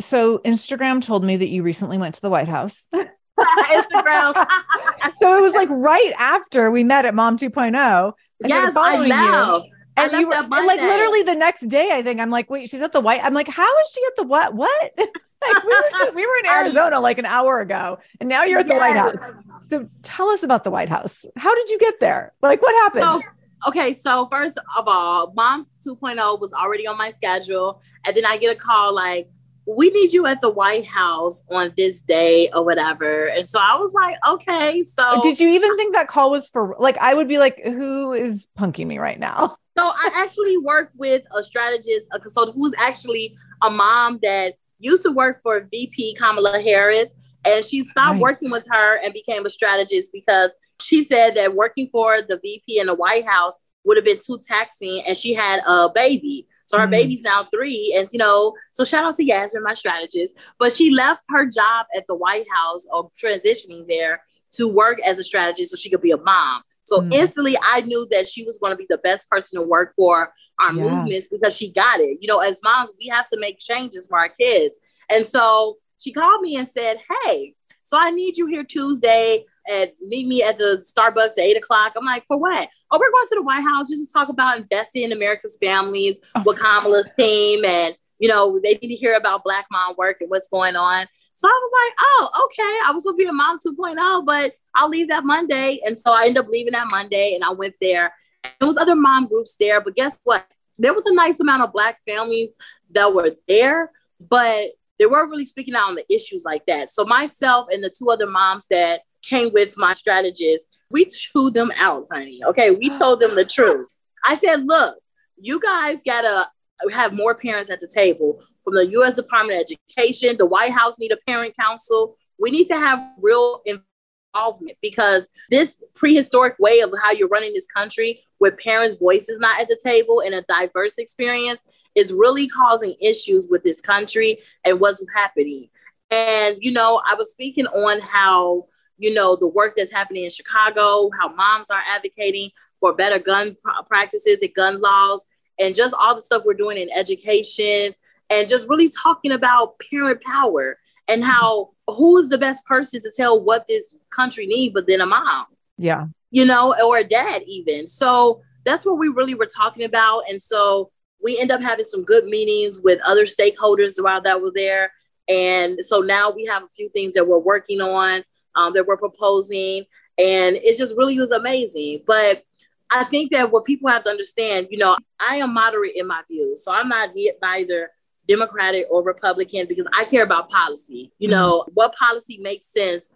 So Instagram told me that you recently went to the White House. Instagram. so it was like right after we met at Mom 2.0. Yes, I. You. And you were and like literally the next day, I think I'm like, wait, she's at the White. I'm like, how is she at the what? What? like we were, we were in Arizona like an hour ago, and now you're at the yes. White House. So tell us about the White House. How did you get there? Like, what happened? So, okay, so first of all, Mom 2.0 was already on my schedule, and then I get a call like, we need you at the White House on this day or whatever. And so I was like, okay. So uh, did you even think that call was for like I would be like, who is punking me right now? So I actually work with a strategist, a consultant who's actually a mom that used to work for VP Kamala Harris, and she stopped nice. working with her and became a strategist because she said that working for the VP in the White House would have been too taxing, and she had a baby. So our mm. baby's now three. And, you know, so shout out to Yasmin, my strategist. But she left her job at the White House or transitioning there to work as a strategist so she could be a mom. So mm. instantly I knew that she was going to be the best person to work for our yeah. movements because she got it. You know, as moms, we have to make changes for our kids. And so she called me and said, Hey, so I need you here Tuesday and meet me at the Starbucks at eight o'clock. I'm like, for what? Oh, we're going to the White House just to talk about investing in America's families oh. with Kamala's team. And, you know, they need to hear about Black mom work and what's going on. So I was like, oh, okay. I was supposed to be a mom 2.0, but I'll leave that Monday. And so I ended up leaving that Monday and I went there. And there was other mom groups there, but guess what? There was a nice amount of black families that were there, but they weren't really speaking out on the issues like that. So myself and the two other moms that came with my strategist, we chewed them out, honey. Okay, we told them the truth. I said, look, you guys gotta have more parents at the table from the U.S. Department of Education. The White House need a parent council. We need to have real involvement because this prehistoric way of how you're running this country with parents' voices not at the table and a diverse experience is really causing issues with this country and what's happening. And, you know, I was speaking on how, you know, the work that's happening in Chicago, how moms are advocating for better gun practices and gun laws, and just all the stuff we're doing in education, and just really talking about parent power and how who is the best person to tell what this country needs but then a mom. Yeah. You know, or a dad even. So that's what we really were talking about. And so we end up having some good meetings with other stakeholders while that were there. And so now we have a few things that we're working on, um, that we're proposing, and it just really was amazing. But I think that what people have to understand, you know, I am moderate in my views, so I'm not neither Democratic or Republican because I care about policy. You know, mm-hmm. what policy makes sense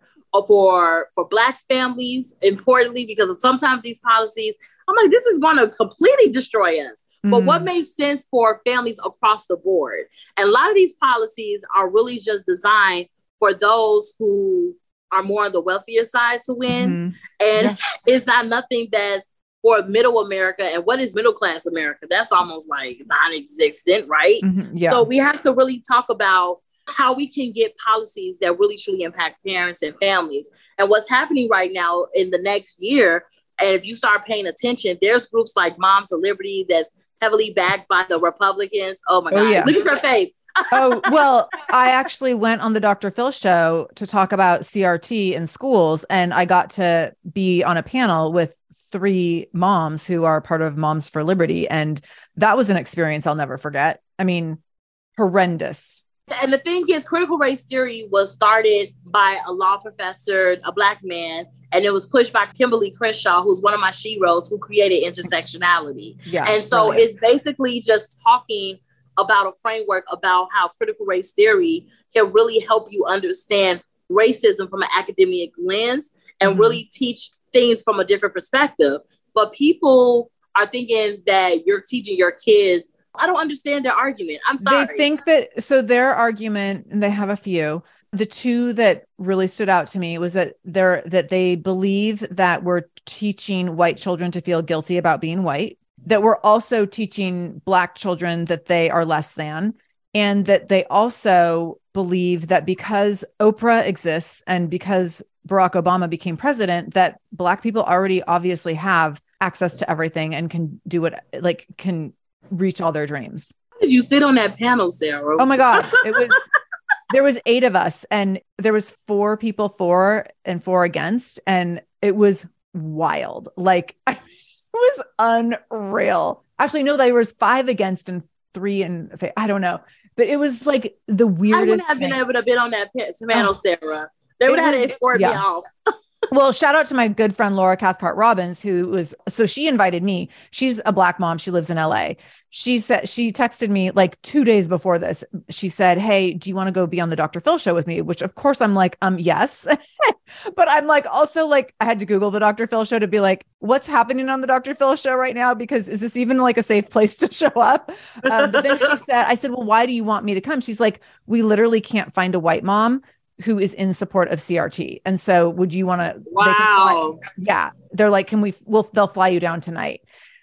for for Black families, importantly, because sometimes these policies, I'm like, this is going to completely destroy us. Mm-hmm. But what mm-hmm. makes sense for families across the board? And a lot of these policies are really just designed for those who are more on the wealthier side to win. Mm-hmm. And yeah. it's not nothing that's for middle America. And what is middle class America? That's almost like non existent, right? Mm-hmm. Yeah. So we have to really talk about how we can get policies that really truly impact parents and families. And what's happening right now in the next year, and if you start paying attention, there's groups like Moms of Liberty that's heavily backed by the Republicans. Oh my oh, God, yeah. look at her face. Oh, well, I actually went on the Dr. Phil show to talk about CRT in schools, and I got to be on a panel with three moms who are part of Moms for Liberty. And that was an experience I'll never forget. I mean, horrendous. And the thing is, critical race theory was started by a law professor, a black man, and it was pushed by Kimberlé Crenshaw, who's one of my sheroes who created intersectionality. Yeah, and so it's basically just talking about a framework about how critical race theory can really help you understand racism from an academic lens and mm-hmm. really teach things from a different perspective. But people are thinking that you're teaching your kids. I don't understand their argument. I'm sorry. They think that so their argument, and they have a few. The two that really stood out to me was that they're that they believe that we're teaching white children to feel guilty about being white, that we're also teaching black children that they are less than, and that they also believe that because Oprah exists and because Barack Obama became president that black people already obviously have access to everything and can do what, like can reach all their dreams. did you sit on that panel, Sarah? Oh my God. It was there was eight of us and there was four people for and four against. And it was wild. Like it was unreal. Actually, no, there was five against and three and I don't know. But it was like the weirdest. I would have been able to be on that panel, Sarah. They would have had to escort yeah. me off. well, shout out to my good friend Laura Cathcart Robbins, who was so she invited me. She's a black mom. She lives in LA. She said she texted me like two days before this. She said, Hey, do you want to go be on the Dr. Phil show with me? Which of course I'm like, um, yes. but I'm like also like I had to Google the Dr. Phil show to be like, what's happening on the Dr. Phil show right now? Because is this even like a safe place to show up? Um, but then she said, I said, Well, why do you want me to come? She's like, We literally can't find a white mom who is in support of CRT. And so would you want to Wow. yeah. They're like, can we we'll they'll fly you down tonight.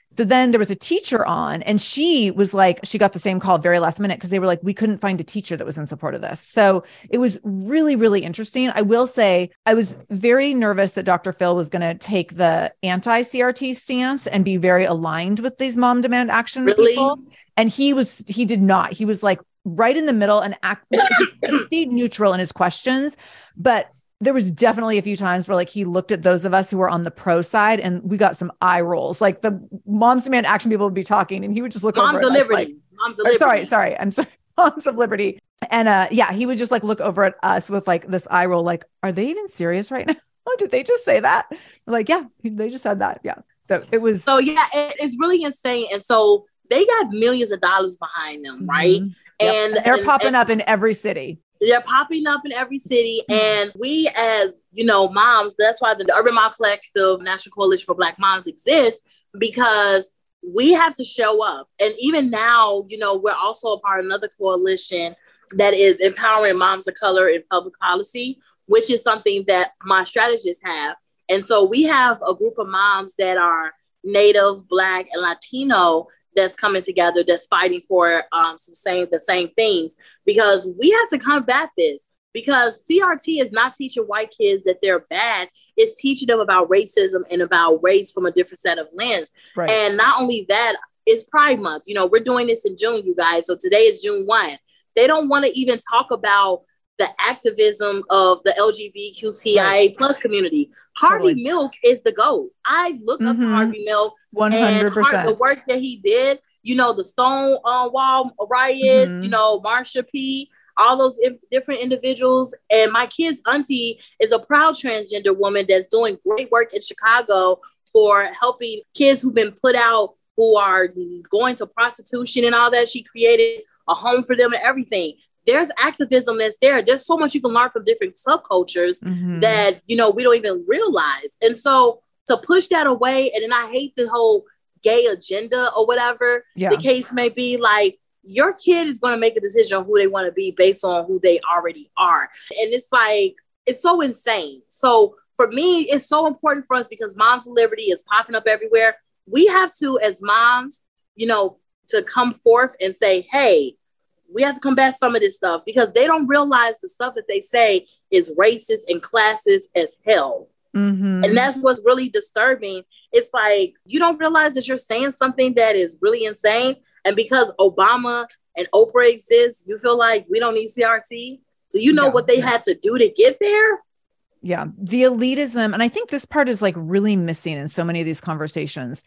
So then there was a teacher on, and she was like, she got the same call very last minute because they were like, we couldn't find a teacher that was in support of this. So it was really, really interesting. I will say, I was very nervous that Dr. Phil was going to take the anti CRT stance and be very aligned with these mom demand action Really? people. And he was, he did not. He was like right in the middle and act, he stayed neutral in his questions. But there was definitely a few times where like he looked at those of us who were on the pro side and we got some eye rolls. Like the moms demand action people would be talking and he would just look Moms over of at us like, Moms of Liberty. sorry, sorry, I'm sorry, moms of liberty. And uh yeah, he would just like look over at us with like this eye roll, like, are they even serious right now? Oh, did they just say that? We're like, yeah, they just said that. Yeah. So it was So yeah, it, it's really insane. And so they got millions of dollars behind them, right? Yep. And, they're and- popping and up in every city. they're popping up in every city. Mhm. And we as you know, moms, that's why the, the Urban Mom Collective National Coalition for Black Moms exists, because we have to show up. And even now, you know, we're also a part of another coalition that is empowering moms of color in public policy, which is something that my strategists have. And so we have a group of moms that are Native, Black, and Latino that's coming together that's fighting for um, some same the same things. Because we have to combat this. Because CRT is not teaching white kids that they're bad. It's teaching them about racism and about race from a different set of lens. Right. and not only that it's pride month. You know we're doing this in june you guys. So today is june 1 they don't want to even talk about the activism of the lgbtqia Right. plus community harvey Totally. milk is the goat i look up to Mhm. harvey milk One and hundred Hart- the work that he did, you know, the Stone uh, Wall riots, Mhm. you know, Marsha P, all those in- different individuals. And my kid's auntie is a proud transgender woman that's doing great work in Chicago for helping kids who've been put out who are going to prostitution and all that. She created a home for them and everything. There's activism that's there. There's so much you can learn from different subcultures Mhm. that you know we don't even realize and so to push that away and then i hate the whole gay agenda or whatever yeah. the case may be like your kid is going to make a decision on who they want to be based on who they already are and it's like it's so insane so for me it's so important for us because moms of liberty is popping up everywhere we have to as moms you know to come forth and say hey we have to combat some of this stuff because they don't realize the stuff that they say is racist and classist as hell. Mhm. And that's what's really disturbing. It's like you don't realize that you're saying something that is really insane. And because Obama and Oprah exist, you feel like we don't need CRT. Do you know Yeah. what they had to do to get there? Yeah. The elitism, and I think this part is like really missing in so many of these conversations.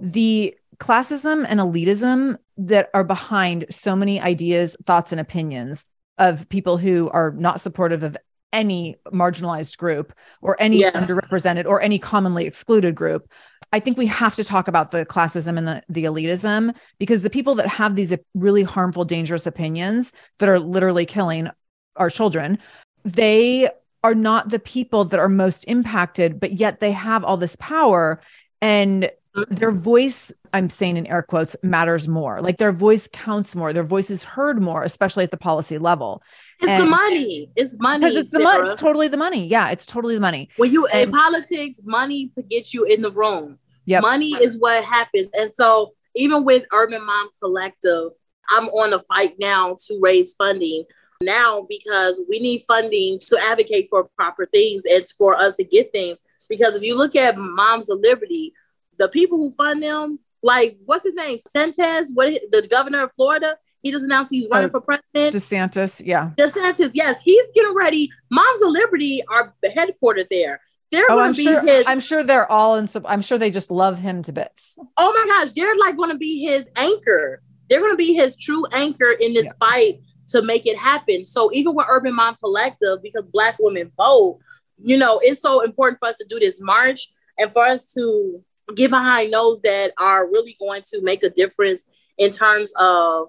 The classism and elitism that are behind so many ideas, thoughts, and opinions of people who are not supportive of any marginalized group or any Yeah. underrepresented or any commonly excluded group. I think we have to talk about the classism and the, the elitism because the people that have these really harmful, dangerous opinions that are literally killing our children, they are not the people that are most impacted, but yet they have all this power and their voice, I'm saying in air quotes, matters more. Like their voice counts more. Their voice is heard more, especially at the policy level. It's the money. It's money. Because it's the money. It's totally the money. Yeah, it's totally the money. when you in politics, money gets you in the room. Yep. Money is what happens. And so even with Urban Mom Collective, I'm on a fight now to raise funding now because we need funding to advocate for proper things. It's for us to get things. Because if you look at Moms of Liberty, the people who fund them, like what's his name? Santas, what the governor of Florida, he just announced he's running Oh, for president. DeSantis. Yeah. DeSantis, yes, he's getting ready. Moms of Liberty are headquartered there. They're Oh, going to be sure. his. I'm sure they're all in. I'm sure they just love him to bits. oh my gosh, they're like going to be his anchor. They're going to be his true anchor in this fight to make it happen. So even with Urban Mom Collective, because Black women vote, you know, it's so important for us to do this march and for us to get behind those that are really going to make a difference in terms of,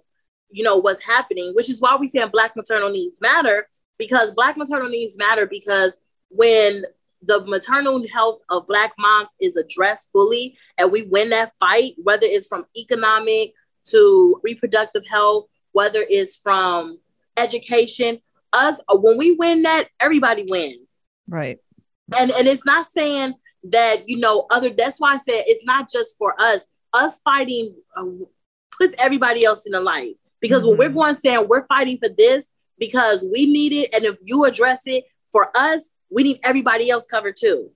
you know, what's happening, which is why we say Black maternal needs matter because Black maternal needs matter because when the maternal health of Black moms is addressed fully and we win that fight, whether it's from economic to reproductive health, whether it's from education, us, when we win that, everybody wins. Right. And, and it's not saying that, you know, other, that's why I said it's not just for us. Us fighting uh, puts everybody else in the light. Because mm-hmm. when we're mm-hmm. going saying we're fighting for this because we need it, and if you address it for us, we need everybody else covered too.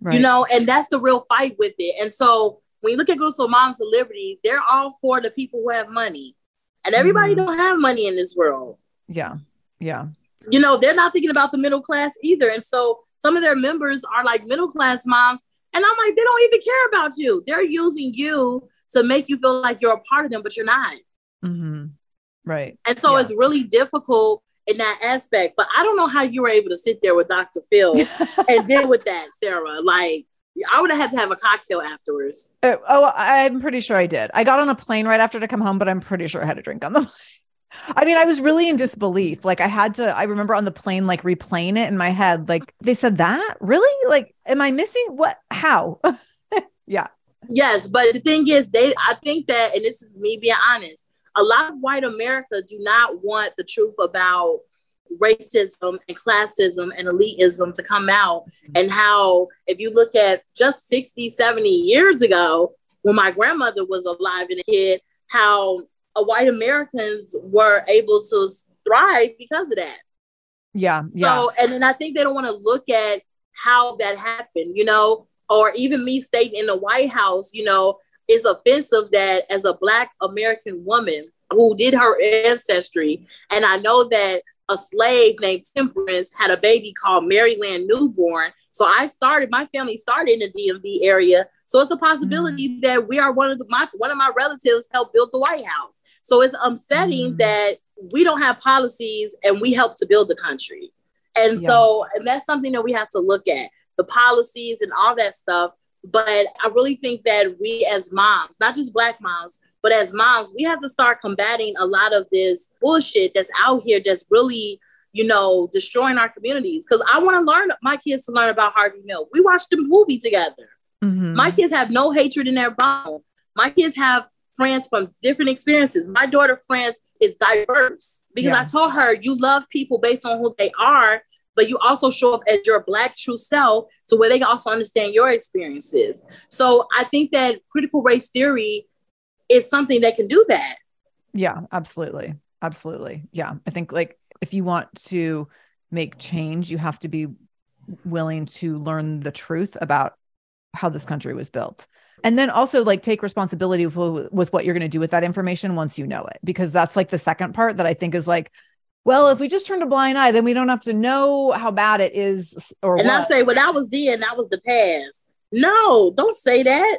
Right. You know, and that's the real fight with it. And so when you look at groups of moms of liberty, they're all for the people who have money. And everybody mm-hmm. don't have money in this world. Yeah. Yeah. You know, they're not thinking about the middle class either. And so some of their members are like middle class moms. And I'm like, they don't even care about you. They're using you to make you feel like you're a part of them, but you're not. Mm-hmm. Right. And so yeah. it's really difficult in that aspect. But I don't know how you were able to sit there with Dr. Phil and deal with that, Sarah. Like, I would have had to have a cocktail afterwards. Uh, oh, I'm pretty sure I did. I got on a plane right after to come home, but I'm pretty sure I had a drink on the plane. I mean, I was really in disbelief. Like I had to, I remember on the plane, like replaying it in my head. Like they said that really? Like, am I missing what? How? yeah. Yes. But the thing is, they, I think that, and this is me being honest, a lot of white America do not want the truth about racism and classism and elitism to come out mm-hmm. and how if you look at just 60 70 years ago when my grandmother was alive and a kid how white americans were able to thrive because of that yeah so yeah. and then i think they don't want to look at how that happened you know or even me stating in the white house you know it's offensive that as a black American woman who did her ancestry, and I know that a slave named Temperance had a baby called Maryland Newborn. So I started, my family started in the DMV area. So it's a possibility mm. that we are one of the my one of my relatives helped build the White House. So it's upsetting mm. that we don't have policies and we help to build the country. And yeah. so, and that's something that we have to look at the policies and all that stuff. But I really think that we as moms, not just Black moms, but as moms, we have to start combating a lot of this bullshit that's out here that's really, you know, destroying our communities. Because I want to learn my kids to learn about Harvey Milk. We watched the movie together. Mm-hmm. My kids have no hatred in their bone. My kids have friends from different experiences. My daughter friends is diverse because yeah. I told her you love people based on who they are, but you also show up as your black true self to where they can also understand your experiences. So I think that critical race theory is something that can do that. Yeah, absolutely. Absolutely. Yeah. I think like if you want to make change, you have to be willing to learn the truth about how this country was built. And then also like take responsibility with, with what you're going to do with that information once you know it, because that's like the second part that I think is like, well, if we just turn a blind eye, then we don't have to know how bad it is. Or and what. I say, well, that was then, that was the past. No, don't say that.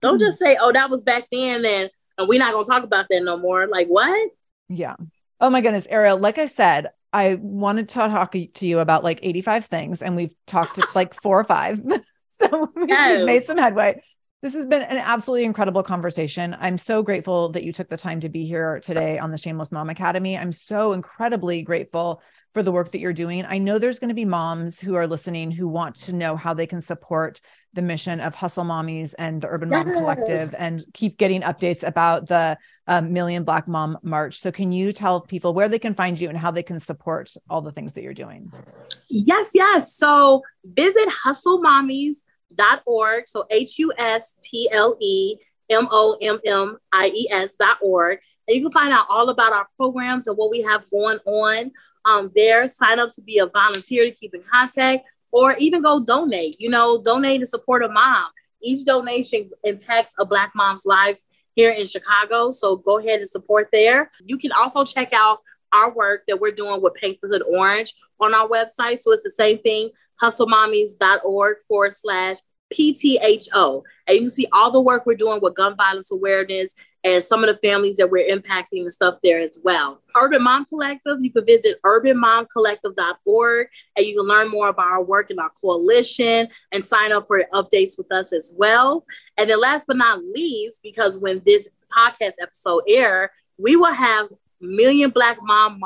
Don't mm-hmm. just say, oh, that was back then, and, and we're not gonna talk about that no more. Like what? Yeah. Oh my goodness, Ariel. Like I said, I wanted to talk to you about like 85 things, and we've talked to like four or five. so yes. we've made some headway. This has been an absolutely incredible conversation. I'm so grateful that you took the time to be here today on the Shameless Mom Academy. I'm so incredibly grateful for the work that you're doing. I know there's going to be moms who are listening who want to know how they can support the mission of Hustle Mommies and the Urban yes. Mom Collective and keep getting updates about the um, Million Black Mom March. So, can you tell people where they can find you and how they can support all the things that you're doing? Yes, yes. So, visit Hustle Mommies dot org. So H U S T L E M O M M I E S dot org. And you can find out all about our programs and what we have going on um, there. Sign up to be a volunteer to keep in contact or even go donate. You know, donate to support a mom. Each donation impacts a Black mom's lives here in Chicago. So go ahead and support there. You can also check out our work that we're doing with Paint the Hood Orange on our website. So it's the same thing, hustlemommies.org forward slash PTHO. And you can see all the work we're doing with gun violence awareness and some of the families that we're impacting and stuff there as well. Urban Mom Collective, you can visit urbanmomcollective.org and you can learn more about our work and our coalition and sign up for updates with us as well. And then last but not least, because when this podcast episode air, we will have Million Black Mom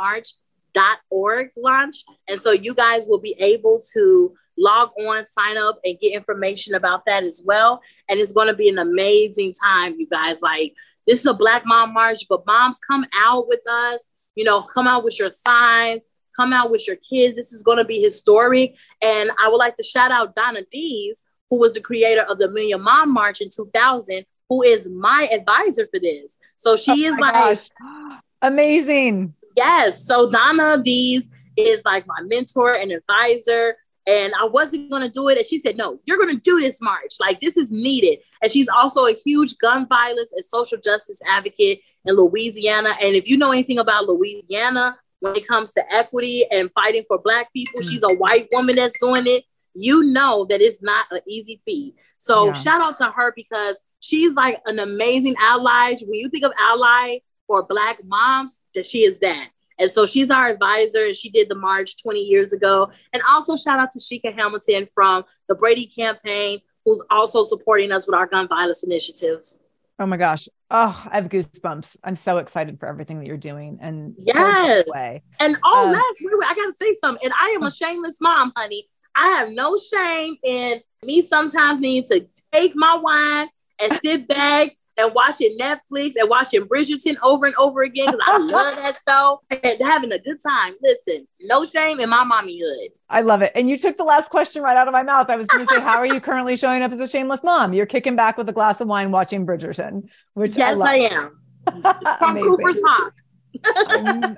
March.org launch. And so you guys will be able to log on, sign up, and get information about that as well. And it's going to be an amazing time, you guys. Like, this is a Black Mom March, but moms come out with us. You know, come out with your signs, come out with your kids. This is going to be historic. And I would like to shout out Donna Dees, who was the creator of the Million Mom March in 2000, who is my advisor for this. So she oh is like gosh. amazing. Yes. So Donna Dees is like my mentor and advisor and I wasn't going to do it. And she said, No, you're going to do this march. Like, this is needed. And she's also a huge gun violence and social justice advocate in Louisiana. And if you know anything about Louisiana when it comes to equity and fighting for Black people, mm. she's a white woman that's doing it. You know that it's not an easy feat. So, yeah. shout out to her because she's like an amazing ally. When you think of ally for Black moms, that she is that. And so she's our advisor and she did the march 20 years ago. And also shout out to Shika Hamilton from the Brady campaign, who's also supporting us with our gun violence initiatives. Oh my gosh. Oh, I have goosebumps. I'm so excited for everything that you're doing. And yes. So and oh, um, last wait, wait, I gotta say something. And I am a shameless mom, honey. I have no shame in me sometimes need to take my wine and sit back and watching Netflix and watching Bridgerton over and over again because I love that show and having a good time. Listen, no shame in my mommyhood. I love it. And you took the last question right out of my mouth. I was going to say, how are you currently showing up as a shameless mom? You're kicking back with a glass of wine watching Bridgerton, which yes, I, I am. From Cooper's Hawk.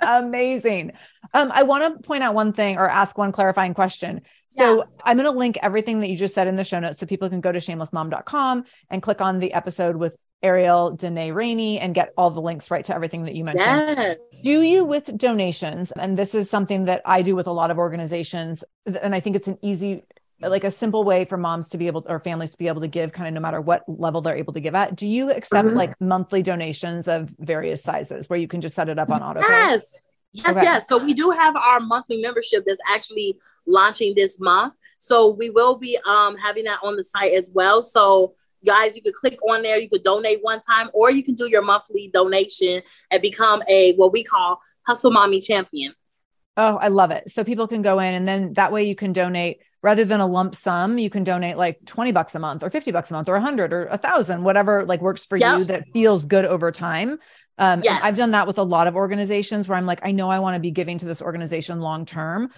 Amazing. Um, I want to point out one thing or ask one clarifying question. So yeah. I'm going to link everything that you just said in the show notes so people can go to shamelessmom.com and click on the episode with Ariel DeNey Rainey and get all the links right to everything that you mentioned. Yes. Do you with donations? And this is something that I do with a lot of organizations. And I think it's an easy, like a simple way for moms to be able or families to be able to give kind of no matter what level they're able to give at. Do you accept mm-hmm. like monthly donations of various sizes where you can just set it up on auto? Yes. Yes, okay. yes. So we do have our monthly membership that's actually launching this month. So we will be um, having that on the site as well. So guys, you could click on there, you could donate one time, or you can do your monthly donation and become a what we call Hustle Mommy Champion. Oh, I love it. So people can go in and then that way you can donate rather than a lump sum, you can donate like 20 bucks a month or 50 bucks a month or 100 or a thousand, whatever like works for yes. you that feels good over time. Um, yes. I've done that with a lot of organizations where I'm like, I know I want to be giving to this organization long term,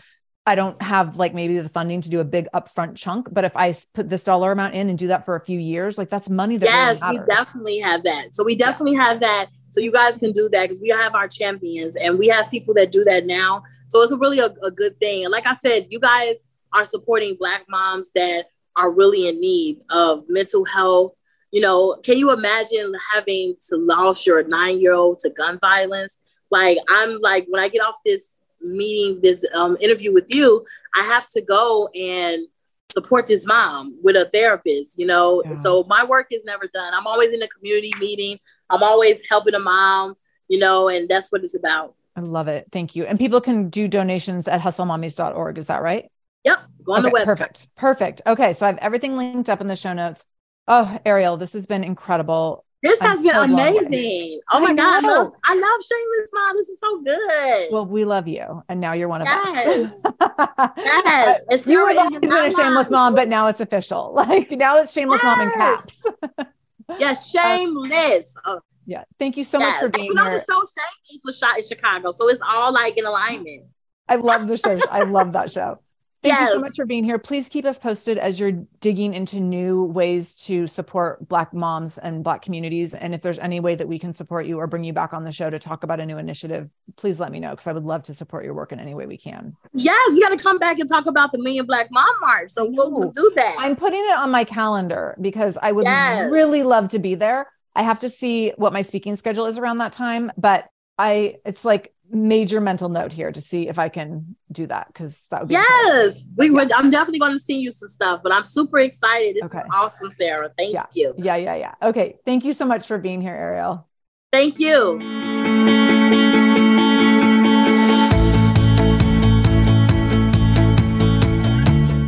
I don't have like maybe the funding to do a big upfront chunk, but if I put this dollar amount in and do that for a few years, like that's money that yes, really we definitely have that. So we definitely yeah. have that. So you guys can do that because we have our champions and we have people that do that now. So it's really a, a good thing. And like I said, you guys are supporting Black moms that are really in need of mental health. You know, can you imagine having to lose your nine year old to gun violence? Like I'm like when I get off this meeting this um, interview with you, I have to go and support this mom with a therapist, you know. Yeah. So my work is never done. I'm always in a community meeting. I'm always helping a mom, you know, and that's what it's about. I love it. Thank you. And people can do donations at hustlemommies.org. Is that right? Yep. Go on okay, the website. Perfect. Perfect. Okay. So I have everything linked up in the show notes. Oh, Ariel, this has been incredible. This has I'm been so amazing. Oh my God. I love, I love Shameless Mom. This is so good. Well, we love you. And now you're one of yes. us. yes. It's you were always been a shameless mom, but now it's official. Like now it's shameless yes. mom in caps. yes, shameless. Uh, yeah. Thank you so yes. much for being you know, here. The show Shameless was shot in Chicago. So it's all like in alignment. I love the show. I love that show. Thank yes. you so much for being here. Please keep us posted as you're digging into new ways to support Black moms and Black communities. And if there's any way that we can support you or bring you back on the show to talk about a new initiative, please let me know because I would love to support your work in any way we can. Yes, we got to come back and talk about the Million Black Mom March. So we'll, we'll, do that. I'm putting it on my calendar because I would yes. really love to be there. I have to see what my speaking schedule is around that time, but I it's like major mental note here to see if I can do that because that would be yes. Cool. We yeah. would. I'm definitely going to send you some stuff, but I'm super excited. This okay. is awesome, Sarah. Thank yeah. you. Yeah, yeah, yeah. Okay, thank you so much for being here, Ariel. Thank you.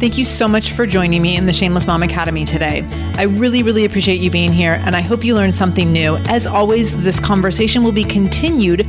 Thank you so much for joining me in the Shameless Mom Academy today. I really, really appreciate you being here, and I hope you learned something new. As always, this conversation will be continued